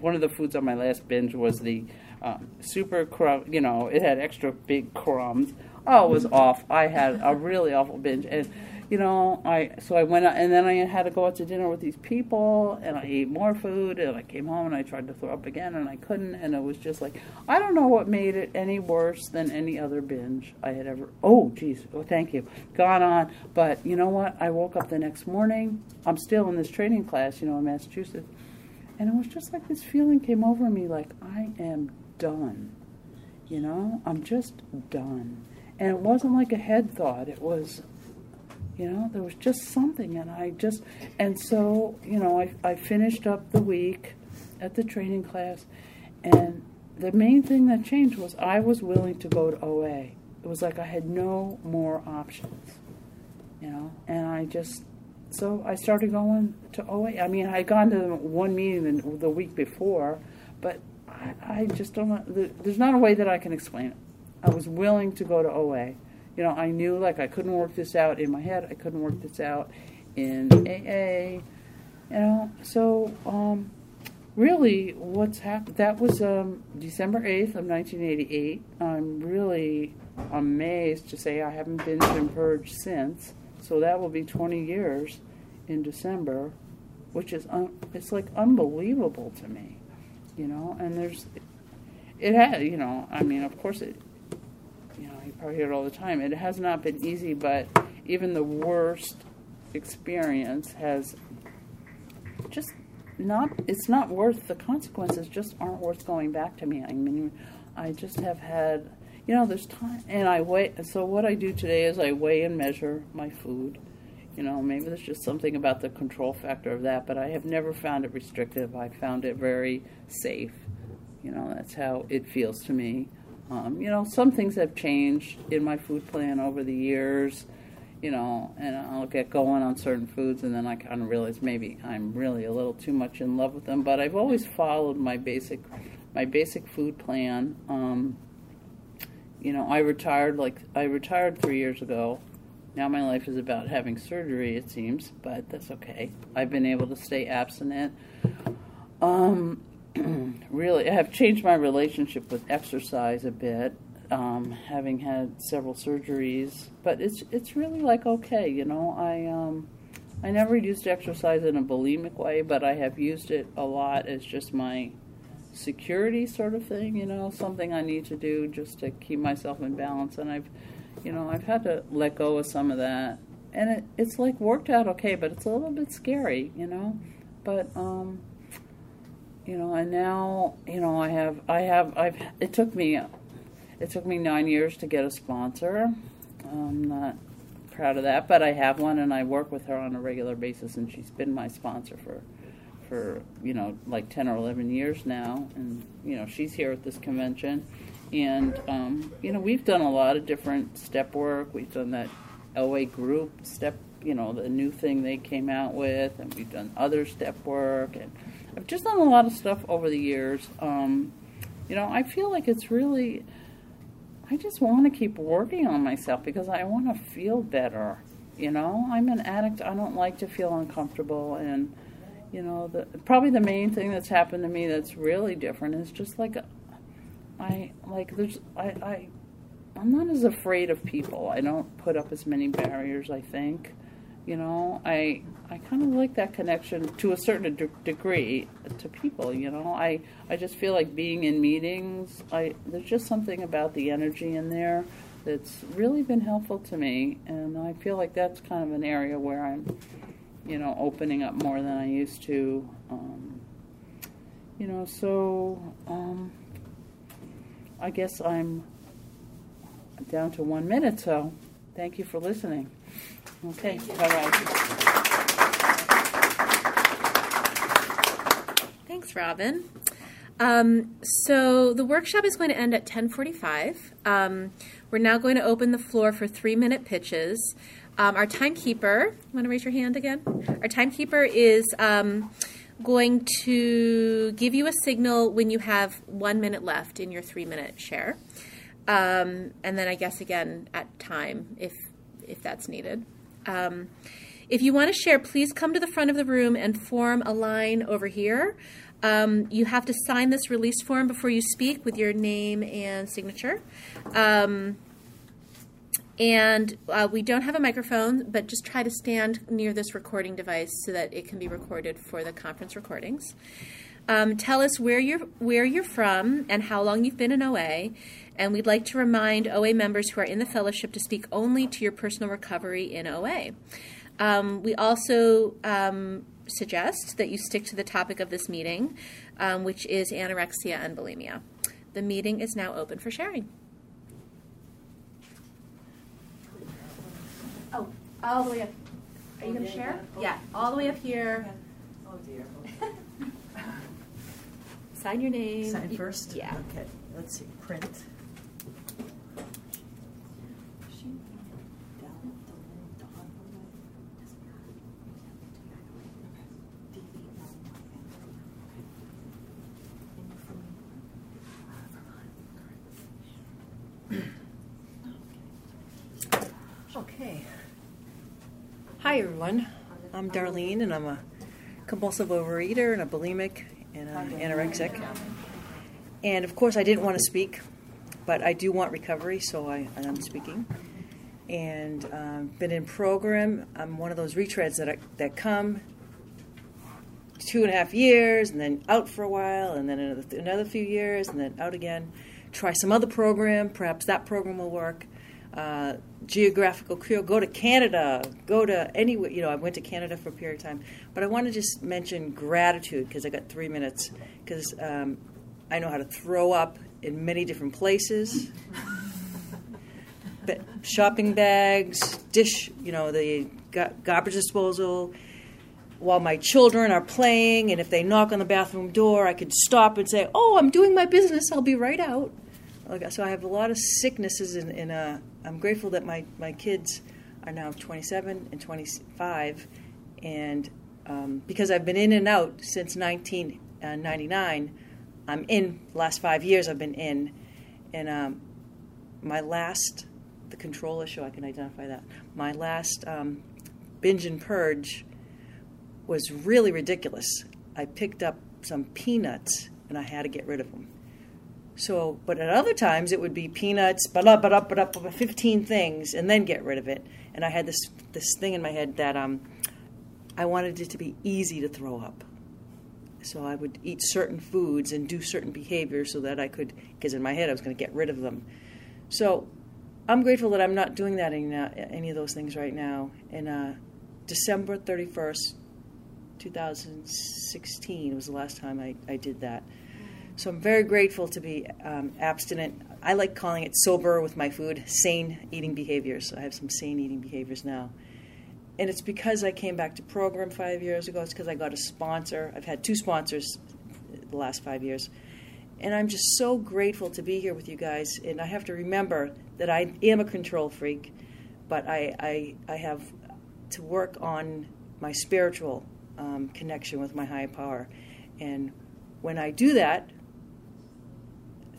Speaker 2: one of the foods on my last binge was the uh, super crumb. You know, it had extra big crumbs. Oh, it was off. I had a really awful binge, and you know, I so I went out and then I had to go out to dinner with these people and I ate more food and I came home and I tried to throw up again and I couldn't and it was just like I don't know what made it any worse than any other binge I had ever oh geez oh thank you gone on. But you know what? I woke up the next morning I'm still in this training class you know in Massachusetts and it was just like this feeling came over me like I am done you know? I'm just done. And it wasn't like a head thought it was you know, there was just something, and I just, and so, you know, I, I finished up the week at the training class, and the main thing that changed was I was willing to go to OA. It was like I had no more options, you know, and I just, so I started going to OA. I mean, I had gone to one meeting the, the week before, but I, I just don't there's not a way that I can explain it. I was willing to go to OA you know, I knew like I couldn't work this out in my head. I couldn't work this out in AA. You know, so um, really, what's happened? That was um, December eighth of nineteen eighty eight. I'm really amazed to say I haven't been to purge since. So that will be twenty years in December, which is it's like unbelievable to me, you know. And there's it had, you know, I mean, of course it, know, hear it all the time. It has not been easy, but even the worst experience has just not, it's not worth, the consequences just aren't worth going back to me. I mean, I just have had, you know, there's time, and I weigh, so what I do today is I weigh and measure my food. You know, maybe there's just something about the control factor of that, but I have never found it restrictive. I found it very safe. You know, that's how it feels to me. Um, you know, some things have changed in my food plan over the years, you know, and I'll get going on certain foods and then I kind of realize maybe I'm really a little too much in love with them. But I've always followed my basic, my basic food plan. Um, you know, I retired like I retired three years ago. Now my life is about having surgery, it seems, but that's okay. I've been able to stay abstinent. Um, really, I have changed my relationship with exercise a bit, um, having had several surgeries. But it's it's really like okay, you know. I um, I never used exercise in a bulimic way, but I have used it a lot as just my security sort of thing, you know, something I need to do just to keep myself in balance. And I've, you know, I've had to let go of some of that, and it, it's like worked out okay, but it's a little bit scary, you know. But um, you know, and now, you know, I have, I have, I've. It took me, it took me nine years to get a sponsor. I'm not proud of that, but I have one, and I work with her on a regular basis, and she's been my sponsor for, for you know, like ten or eleven years now, and you know, she's here at this convention, and um, you know, we've done a lot of different step work. We've done that la group step, you know, the new thing they came out with, and we've done other step work and I've just done a lot of stuff over the years. Um, you know, I feel like it's really, I just want to keep working on myself because I want to feel better. You know, I'm an addict. I don't like to feel uncomfortable. And, you know, the, probably the main thing that's happened to me that's really different is just like, I, like, there's, I, I, I'm not as afraid of people. I don't put up as many barriers, I think. You know, I I kind of like that connection to a certain de- degree to people. You know, I I just feel like being in meetings. I there's just something about the energy in there that's really been helpful to me, and I feel like that's kind of an area where I'm, you know, opening up more than I used to. Um, you know, so um, I guess I'm down to one minute. So, thank you for listening. Okay, bye bye.
Speaker 1: Thanks, Robin. Um, so the workshop is going to end at 10:45. Um, we're now going to open the floor for three-minute pitches. Um, our timekeeper, want to raise your hand again? Our timekeeper is um, going to give you a signal when you have one minute left in your three-minute share, um, and then I guess again at time if if that's needed. Um, if you want to share, please come to the front of the room and form a line over here. Um, you have to sign this release form before you speak with your name and signature. Um, and uh, we don't have a microphone, but just try to stand near this recording device so that it can be recorded for the conference recordings. Um, tell us where you're where you're from and how long you've been in OA, and we'd like to remind OA members who are in the fellowship to speak only to your personal recovery in OA. Um, we also um, suggest that you stick to the topic of this meeting, um, which is anorexia and bulimia. The meeting is now open for sharing. Oh, all the way up. Are you going to share? Yeah, all the way up here.
Speaker 3: Oh dear.
Speaker 1: Sign your name.
Speaker 3: Sign first?
Speaker 1: Yeah.
Speaker 3: Okay, let's see, print. Okay. Hi, everyone. I'm Darlene, and I'm a compulsive overeater and a bulimic and an anorexic. And of course, I didn't want to speak, but I do want recovery, so I, I'm speaking. And um, been in program. I'm one of those retreads that I, that come two and a half years, and then out for a while, and then another, another few years, and then out again. Try some other program. Perhaps that program will work. Uh, geographical cure. Go to Canada. Go to anywhere. You know, I went to Canada for a period of time. But I want to just mention gratitude because I got three minutes. Because um, I know how to throw up in many different places. But shopping bags, dish, you know, the garbage disposal, while my children are playing, and if they knock on the bathroom door, I could stop and say, "Oh, I'm doing my business. I'll be right out." So I have a lot of sicknesses, in, and uh, I'm grateful that my my kids are now 27 and 25, and um, because I've been in and out since 1999, uh, I'm in the last five years. I've been in, and um, my last the control issue, I can identify that. My last um, binge and purge was really ridiculous. I picked up some peanuts and I had to get rid of them. So, but at other times it would be peanuts, but up, but up, 15 things, and then get rid of it. And I had this this thing in my head that um, I wanted it to be easy to throw up. So I would eat certain foods and do certain behaviors so that I could, because in my head I was going to get rid of them. So I'm grateful that I'm not doing that any, any of those things right now. And uh, December 31st, 2016 was the last time I, I did that. So I'm very grateful to be um, abstinent. I like calling it sober with my food, sane eating behaviors. I have some sane eating behaviors now. And it's because I came back to program five years ago. It's because I got a sponsor. I've had two sponsors the last five years. And I'm just so grateful to be here with you guys. And I have to remember that I am a control freak, but I, I, I have to work on my spiritual um, connection with my higher power. And when I do that,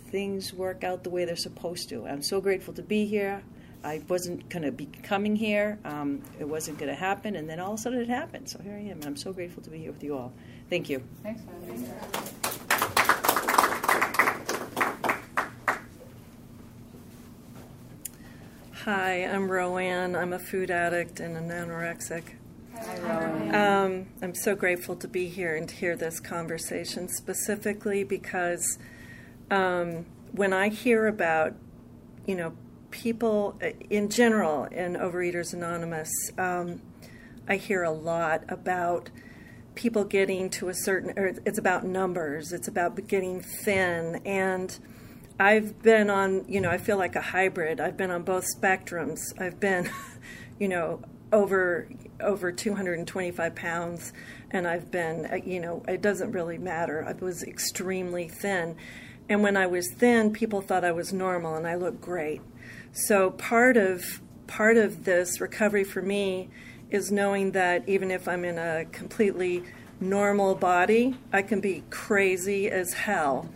Speaker 3: things work out the way they're supposed to. I'm so grateful to be here. I wasn't going to be coming here. Um, it wasn't going to happen, and then all of a sudden it happened. So here I am, and I'm so grateful to be here with you all. Thank you.
Speaker 1: Thanks,
Speaker 4: Hi, I'm Roanne. I'm a food addict and an anorexic.
Speaker 2: Um,
Speaker 4: I'm so grateful to be here and to hear this conversation specifically because um, when I hear about, you know, people uh, in general in Overeaters Anonymous, um, I hear a lot about people getting to a certain, or it's about numbers, it's about getting thin. And I've been on, you know, I feel like a hybrid. I've been on both spectrums. I've been, you know, over over 225 pounds, and I've been, uh, you know, it doesn't really matter. I was extremely thin. And when I was thin, people thought I was normal and I looked great. So part of part of this recovery for me is knowing that even if I'm in a completely normal body, I can be crazy as hell.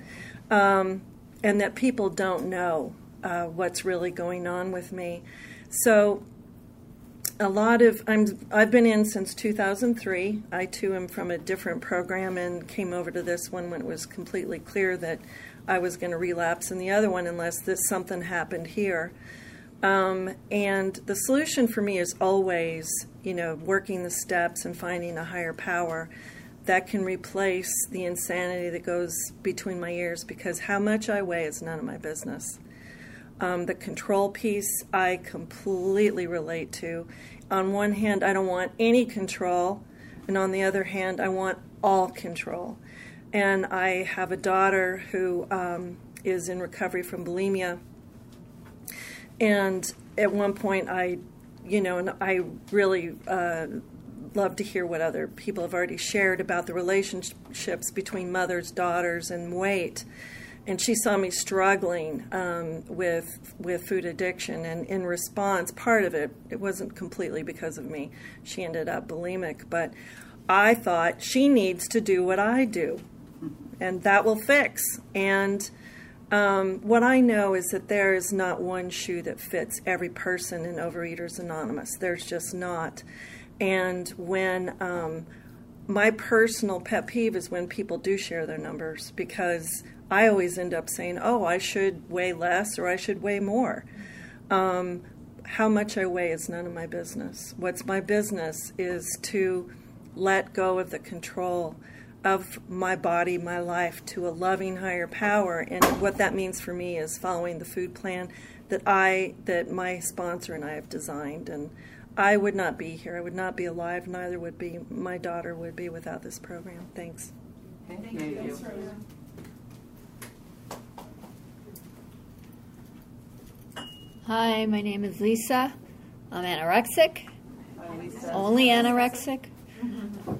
Speaker 4: Um, and that people don't know uh, what's really going on with me. So a lot of I'm I've been in since 2003. I too am from a different program and came over to this one when it was completely clear that I was going to relapse in the other one unless this something happened here. Um, and the solution for me is always, you know, working the steps and finding a higher power that can replace the insanity that goes between my ears because how much I weigh is none of my business. Um, the control piece I completely relate to. On one hand, I don't want any control, and on the other hand, I want all control. And I have a daughter who um, is in recovery from bulimia. And at one point, I, you know, and I really uh, love to hear what other people have already shared about the relationships between mothers, daughters, and weight and she saw me struggling um, with with food addiction, and in response, part of it it wasn't completely because of me. She ended up bulimic, but I thought she needs to do what I do, and that will fix. And um, what I know is that there is not one shoe that fits every person in Overeaters Anonymous. There's just not. And when um, my personal pet peeve is when people do share their numbers because I always end up saying, oh, I should weigh less or I should weigh more. Um, how much I weigh is none of my business. What's my business is to let go of the control of my body, my life to a loving higher power. And what that means for me is following the food plan that I that my sponsor and I have designed and I would not be here. I would not be alive. Neither would be my daughter would be without this program. Thanks.
Speaker 2: Thank you.
Speaker 5: Hi, my name is Lisa. I'm anorexic, only anorexic.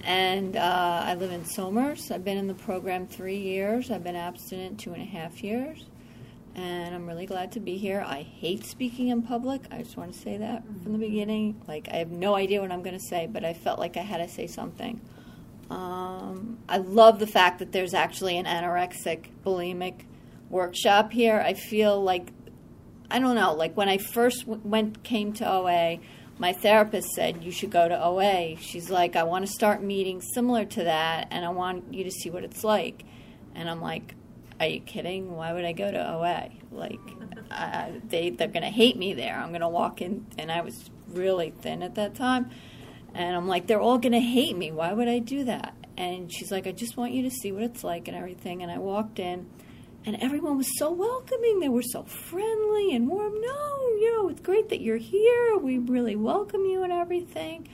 Speaker 5: And uh, I live in Somers. I've been in the program three years. I've been abstinent two and a half years. And I'm really glad to be here. I hate speaking in public. I just want to say that from the beginning. Like, I have no idea what I'm going to say, but I felt like I had to say something. Um, I love the fact that there's actually an anorexic, bulimic workshop here. I feel like I don't know. Like when I first w- went came to OA, my therapist said you should go to OA. She's like, I want to start meetings similar to that, and I want you to see what it's like. And I'm like, Are you kidding? Why would I go to OA? Like, they they're gonna hate me there. I'm gonna walk in, and I was really thin at that time, and I'm like, they're all gonna hate me. Why would I do that? And she's like, I just want you to see what it's like and everything. And I walked in and everyone was so welcoming. They were so friendly and warm. No, you know, it's great that you're here. We really welcome you and everything.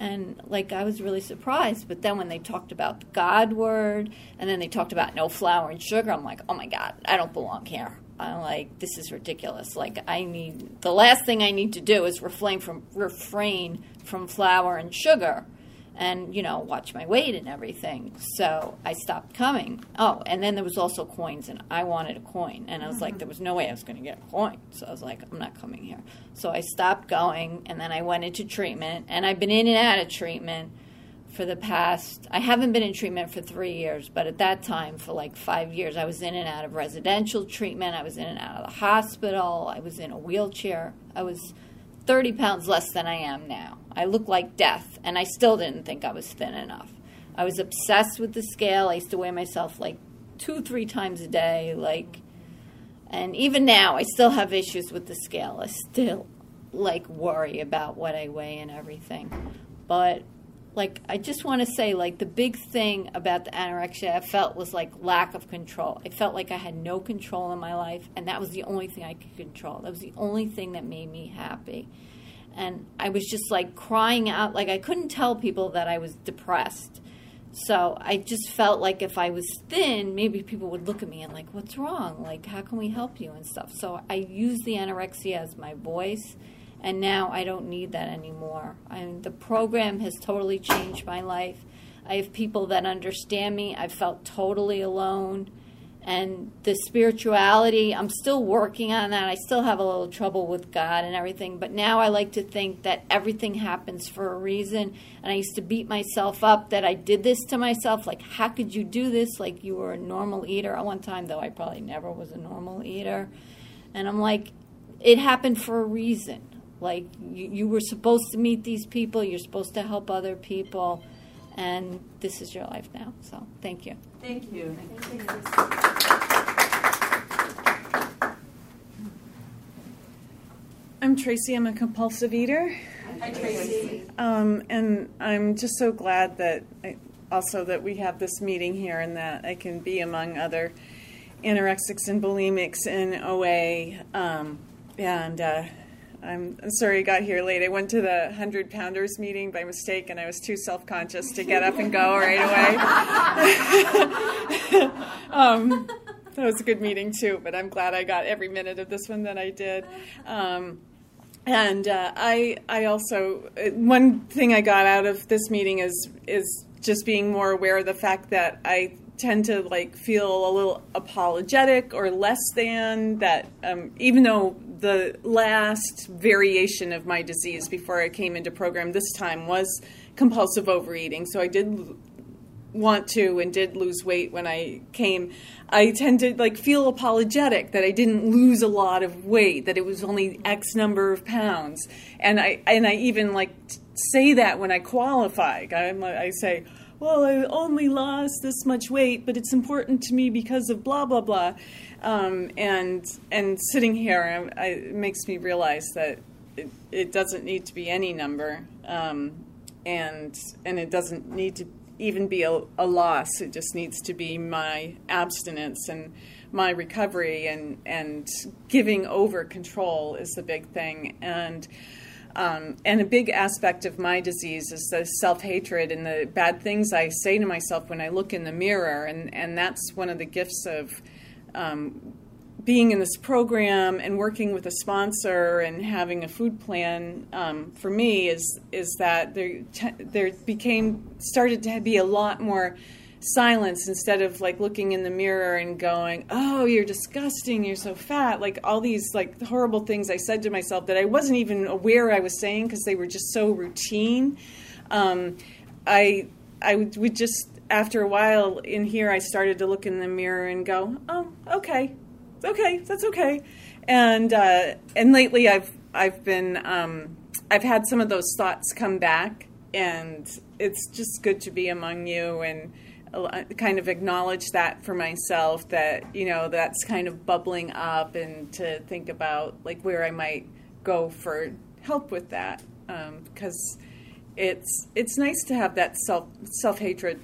Speaker 5: And like I was really surprised, but then when they talked about the God word, and then they talked about no flour and sugar, I'm like, oh my God, I don't belong here. I'm like, this is ridiculous. Like I need the last thing I need to do is refrain from refrain from flour and sugar and you know watch my weight and everything. So i stopped coming. Oh and then there was also coins and i wanted a coin and i was like mm-hmm. there was no way i was going to get a coin. So i was like i'm not coming here. So i stopped going and then i went into treatment and i've been in and out of treatment for the past i haven't been in treatment for three years but at that time for like five years i was in and out of residential treatment i was in and out of the hospital i was in a wheelchair i was 30 pounds less than I am now. I looked like death, and I still didn't think I was thin enough. I was obsessed with the scale. I used to weigh myself like two, three times a day. Like, and even now, I still have issues with the scale. I still like worry about what I weigh and everything. But like I just want to say like the big thing about the anorexia I felt was like lack of control. I felt like I had no control in my life and that was the only thing I could control. That was the only thing that made me happy. And I was just like crying out like I couldn't tell people that I was depressed. So I just felt like if I was thin, maybe people would look at me and like, "What's wrong? Like, how can we help you and stuff?" So I used the anorexia as my voice and now I don't need that anymore. I mean, the program has totally changed my life. I have people that understand me. I felt totally alone. And the spirituality, I'm still working on that. I still have a little trouble with God and everything, but now I like to think that everything happens for a reason. And I used to beat myself up that I did this to myself. Like, how could you do this? Like, you were a normal eater. At one time, though, I probably never was a normal eater. And I'm like, it happened for a reason like you, you were supposed to meet these people, you're supposed to help other people, and this is your life now. So thank you.
Speaker 2: Thank you.
Speaker 6: I'm Tracy. I'm a compulsive eater.
Speaker 2: Hi, Tracy.
Speaker 6: Um, and I'm just so glad that I, also that we have this meeting here and that I can be among other anorexics and bulimics in OA. Um, and uh, I'm sorry I got here late. I went to the 100 Pounders meeting by mistake and I was too self conscious to get up and go right away. um, that was a good meeting too, but I'm glad I got every minute of this one that I did. Um, and uh, I, I also one thing I got out of this meeting is is just being more aware of the fact that I tend to like feel a little apologetic or less than that um, even though the last variation of my disease before i came into program this time was compulsive overeating. So i did want to and did lose weight when i came i tend to like feel apologetic that i didn't lose a lot of weight that it was only x number of pounds and i and i even like say that when i qualify I'm, I say well, I only lost this much weight, but it's important to me because of blah blah blah. Um, and and sitting here, I, it makes me realize that it, it, doesn't need to be any number. Um, and and it doesn't need to even be a, a loss. It just needs to be my abstinence and my recovery and and giving over control is the big thing and. Um, and a big aspect of my disease is the self hatred and the bad things I say to myself when I look in the mirror. And, and that's one of the gifts of um, being in this program and working with a sponsor and having a food plan um, for me is is that there there became started to be a lot more silence instead of like looking in the mirror and going oh you're disgusting you're so fat like all these like horrible things i said to myself that i wasn't even aware i was saying because they were just so routine. Um, i i would, would just after a while in here i started to look in the mirror and go oh okay okay. That's okay. And uh, and lately i've i've been um, i've had some of those thoughts come back and it's just good to be among you and kind of acknowledge that for myself that you know that's kind of bubbling up and to think about like where I might go for help with that because um, it's it's nice to have that self self hatred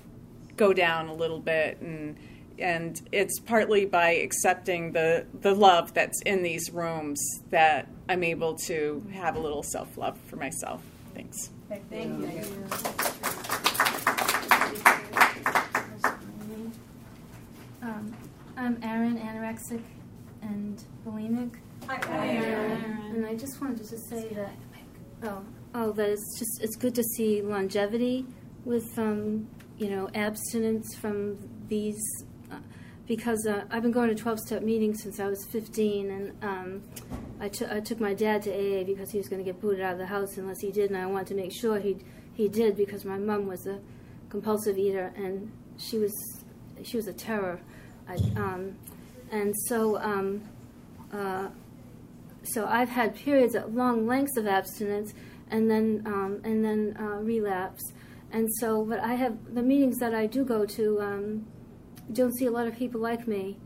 Speaker 6: go down a little bit and and it's partly by accepting the the love that's in these rooms that I'm able to have a little self love for myself. Thanks.
Speaker 1: Thank you.
Speaker 7: Um, I'm Erin, anorexic and bulimic.
Speaker 4: Hi,
Speaker 7: Erin. And I just wanted to say that, oh, oh, that it's just it's good to see longevity with, um, you know, abstinence from these, uh, because uh, I've been going to 12-step meetings since I was 15, and um, I, I took my dad to AA because he was going to get booted out of the house unless he did, and I wanted to make sure he he did because my mom was a compulsive eater and she was she was a terror. I, um, and so, um, uh, so I've had periods of long lengths of abstinence, and then um, and then uh, relapse. And so, but I have the meetings that I do go to. Um, don't see a lot of people like me,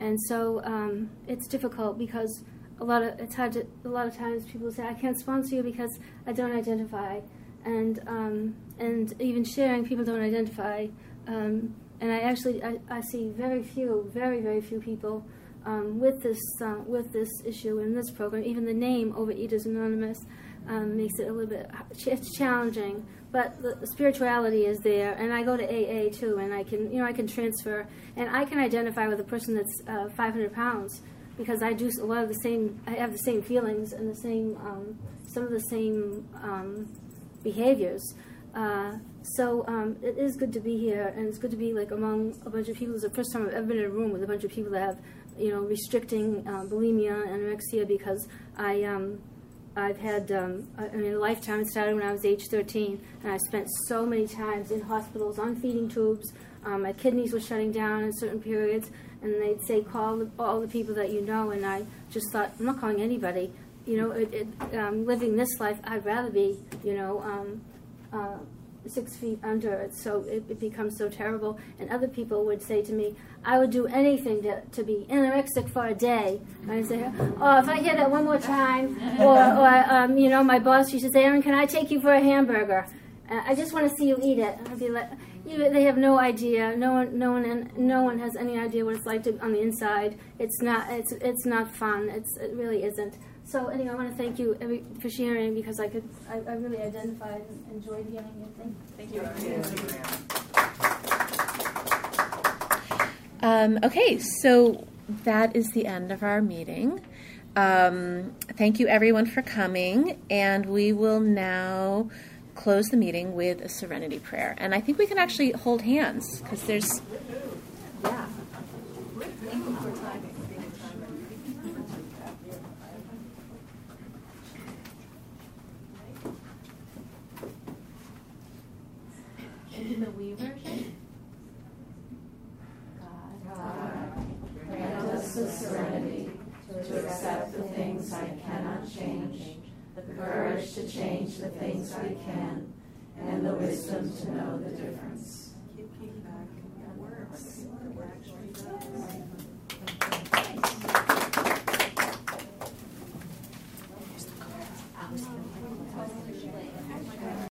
Speaker 7: and so um, it's difficult because a lot of it's hard to. A lot of times people say I can't sponsor you because I don't identify, and um, and even sharing people don't identify. Um, and I actually I, I, see very few, very very few people um, with this uh, with this issue in this program. Even the name Overeaters Anonymous um, makes it a little bit it's challenging. But the, spirituality is there, and I go to AA too, and I can you know I can transfer, and I can identify with a person that's uh, 500 pounds because I do a lot of the same. I have the same feelings and the same um, some of the same um, behaviors. Uh, so um, it is good to be here, and it's good to be like among a bunch of people. It's the first time I've ever been in a room with a bunch of people that have, you know, restricting uh, bulimia and anorexia because I, um, I've had, um, I mean, a lifetime. It started when I was age 13, and I spent so many times in hospitals on feeding tubes. Um, my kidneys were shutting down in certain periods, and they'd say call all the people that you know, and I just thought I'm not calling anybody. You know, it, it, um, living this life, I'd rather be, you know. Um, uh, six feet under it, so it, it, becomes so terrible. And other people would say to me, I would do anything to, to be anorexic for a day. And I'd say, oh, if I hear that one more time, or, or um, you know, my boss used to say, Erin, can I take you for a hamburger? Uh, I just want to see you eat it. I'd be like, you, they have no idea. No one, no one, no one has any idea what it's like to, on the inside. It's not, it's, it's not fun. It's, it really isn't. So anyway, I want to thank you every, for sharing because I could, I, I really identified and enjoyed hearing you. Thank,
Speaker 1: thank you. Um, okay, so that is the end of our meeting. Um, thank you everyone for coming, and we will now close the meeting with a serenity prayer. And I think we can actually hold hands because there's, yeah. in the we version? God, God, grant us the serenity to accept the things I cannot change, the courage to change the things I can, and the wisdom to know the difference.